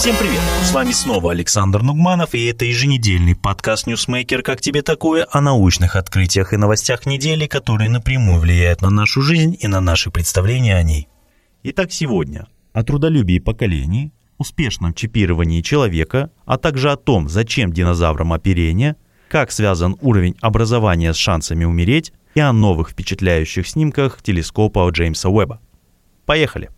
Всем привет! С вами снова Александр Нугманов, и это еженедельный подкаст «Ньюсмейкер. Как тебе такое?» о научных открытиях и новостях недели, которые напрямую влияют на нашу жизнь и на наши представления о ней. Итак, сегодня о трудолюбии поколений, успешном чипировании человека, а также о том, зачем динозаврам оперение, как связан уровень образования с шансами умереть и о новых впечатляющих снимках телескопа Джеймса Уэбба. Поехали!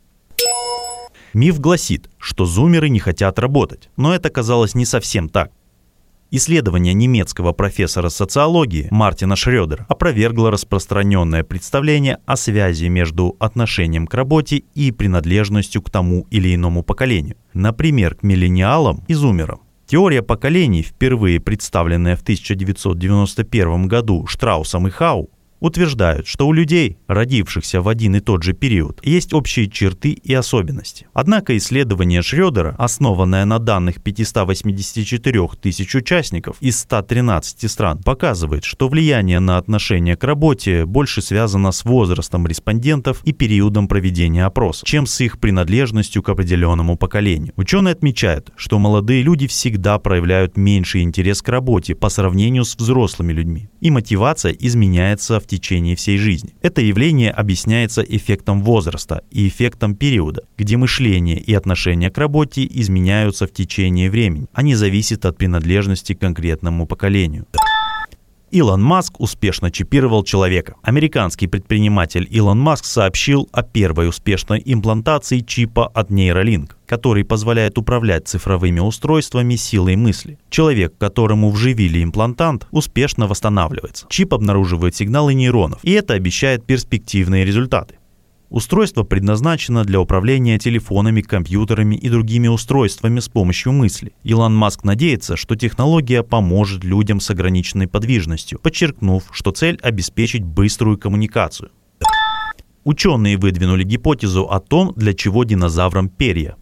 Миф гласит, что зумеры не хотят работать, но это казалось не совсем так. Исследование немецкого профессора социологии Мартина Шрёдера опровергло распространенное представление о связи между отношением к работе и принадлежностью к тому или иному поколению, например, к миллениалам и зумерам. Теория поколений, впервые представленная в 1991 году Штраусом и Хау, утверждают, что у людей, родившихся в один и тот же период, есть общие черты и особенности. Однако исследование Шрёдера, основанное на данных 584 тысяч участников из 113 стран, показывает, что влияние на отношение к работе больше связано с возрастом респондентов и периодом проведения опроса, чем с их принадлежностью к определенному поколению. Ученые отмечают, что молодые люди всегда проявляют меньший интерес к работе по сравнению с взрослыми людьми, и мотивация изменяется в течение всей жизни. Это явление объясняется эффектом возраста и эффектом периода, где мышление и отношение к работе изменяются в течение времени. Они зависят от принадлежности к конкретному поколению. Илон Маск успешно чипировал человека. Американский предприниматель Илон Маск сообщил о первой успешной имплантации чипа от Neuralink, который позволяет управлять цифровыми устройствами силой мысли. Человек, которому вживили имплантант, успешно восстанавливается. Чип обнаруживает сигналы нейронов, и это обещает перспективные результаты. Устройство предназначено для управления телефонами, компьютерами и другими устройствами с помощью мысли. Илон Маск надеется, что технология поможет людям с ограниченной подвижностью, подчеркнув, что цель обеспечить быструю коммуникацию. Ученые выдвинули гипотезу о том, для чего динозаврам перья.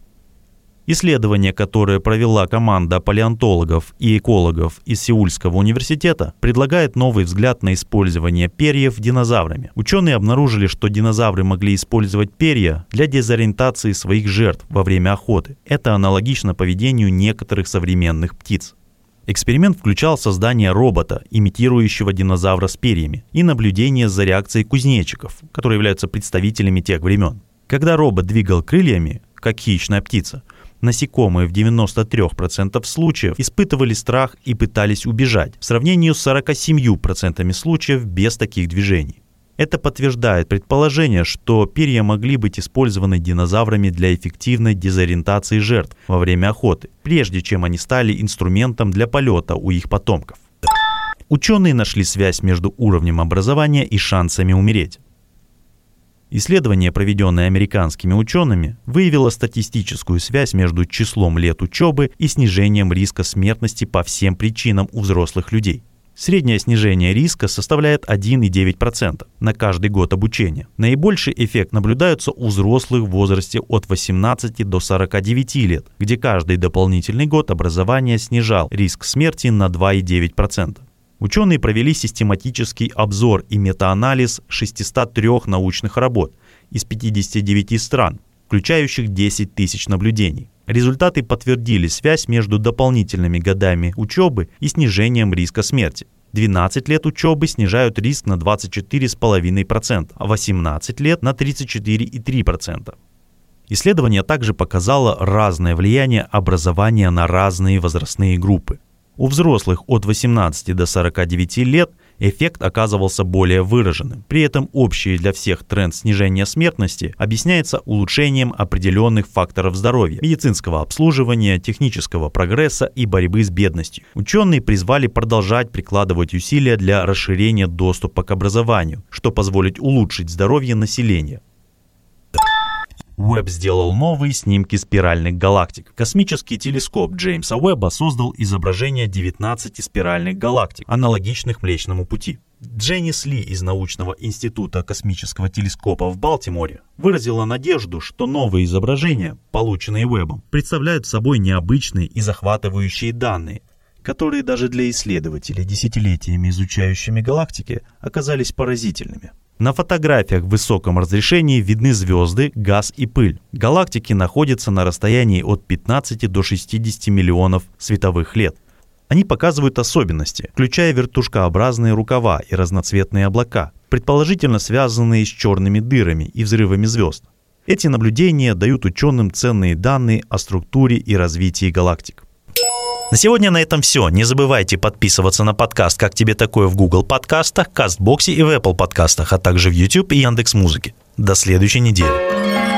Исследование, которое провела команда палеонтологов и экологов из Сеульского университета, предлагает новый взгляд на использование перьев динозаврами. Ученые обнаружили, что динозавры могли использовать перья для дезориентации своих жертв во время охоты. Это аналогично поведению некоторых современных птиц. Эксперимент включал создание робота, имитирующего динозавра с перьями, и наблюдение за реакцией кузнечиков, которые являются представителями тех времен. Когда робот двигал крыльями, как хищная птица, Насекомые в 93% случаев испытывали страх и пытались убежать, в сравнении с 47% случаев без таких движений. Это подтверждает предположение, что перья могли быть использованы динозаврами для эффективной дезориентации жертв во время охоты, прежде чем они стали инструментом для полета у их потомков. Ученые нашли связь между уровнем образования и шансами умереть. Исследование, проведенное американскими учеными, выявило статистическую связь между числом лет учебы и снижением риска смертности по всем причинам у взрослых людей. Среднее снижение риска составляет 1,9% на каждый год обучения. Наибольший эффект наблюдается у взрослых в возрасте от 18 до 49 лет, где каждый дополнительный год образования снижал риск смерти на 2,9%. Ученые провели систематический обзор и метаанализ 603 научных работ из 59 стран, включающих 10 тысяч наблюдений. Результаты подтвердили связь между дополнительными годами учебы и снижением риска смерти. 12 лет учебы снижают риск на 24,5%, а 18 лет на 34,3%. Исследование также показало разное влияние образования на разные возрастные группы. У взрослых от 18 до 49 лет эффект оказывался более выраженным. При этом общий для всех тренд снижения смертности объясняется улучшением определенных факторов здоровья, медицинского обслуживания, технического прогресса и борьбы с бедностью. Ученые призвали продолжать прикладывать усилия для расширения доступа к образованию, что позволит улучшить здоровье населения. Уэбб сделал новые снимки спиральных галактик. Космический телескоп Джеймса Уэбба создал изображение 19 спиральных галактик, аналогичных Млечному Пути. Дженнис Ли из научного института космического телескопа в Балтиморе выразила надежду, что новые изображения, полученные Уэббом, представляют собой необычные и захватывающие данные, которые даже для исследователей, десятилетиями изучающими галактики, оказались поразительными. На фотографиях в высоком разрешении видны звезды, газ и пыль. Галактики находятся на расстоянии от 15 до 60 миллионов световых лет. Они показывают особенности, включая вертушкообразные рукава и разноцветные облака, предположительно связанные с черными дырами и взрывами звезд. Эти наблюдения дают ученым ценные данные о структуре и развитии галактик. На сегодня на этом все. Не забывайте подписываться на подкаст «Как тебе такое» в Google подкастах, Кастбоксе и в Apple подкастах, а также в YouTube и Яндекс Музыке. До следующей недели.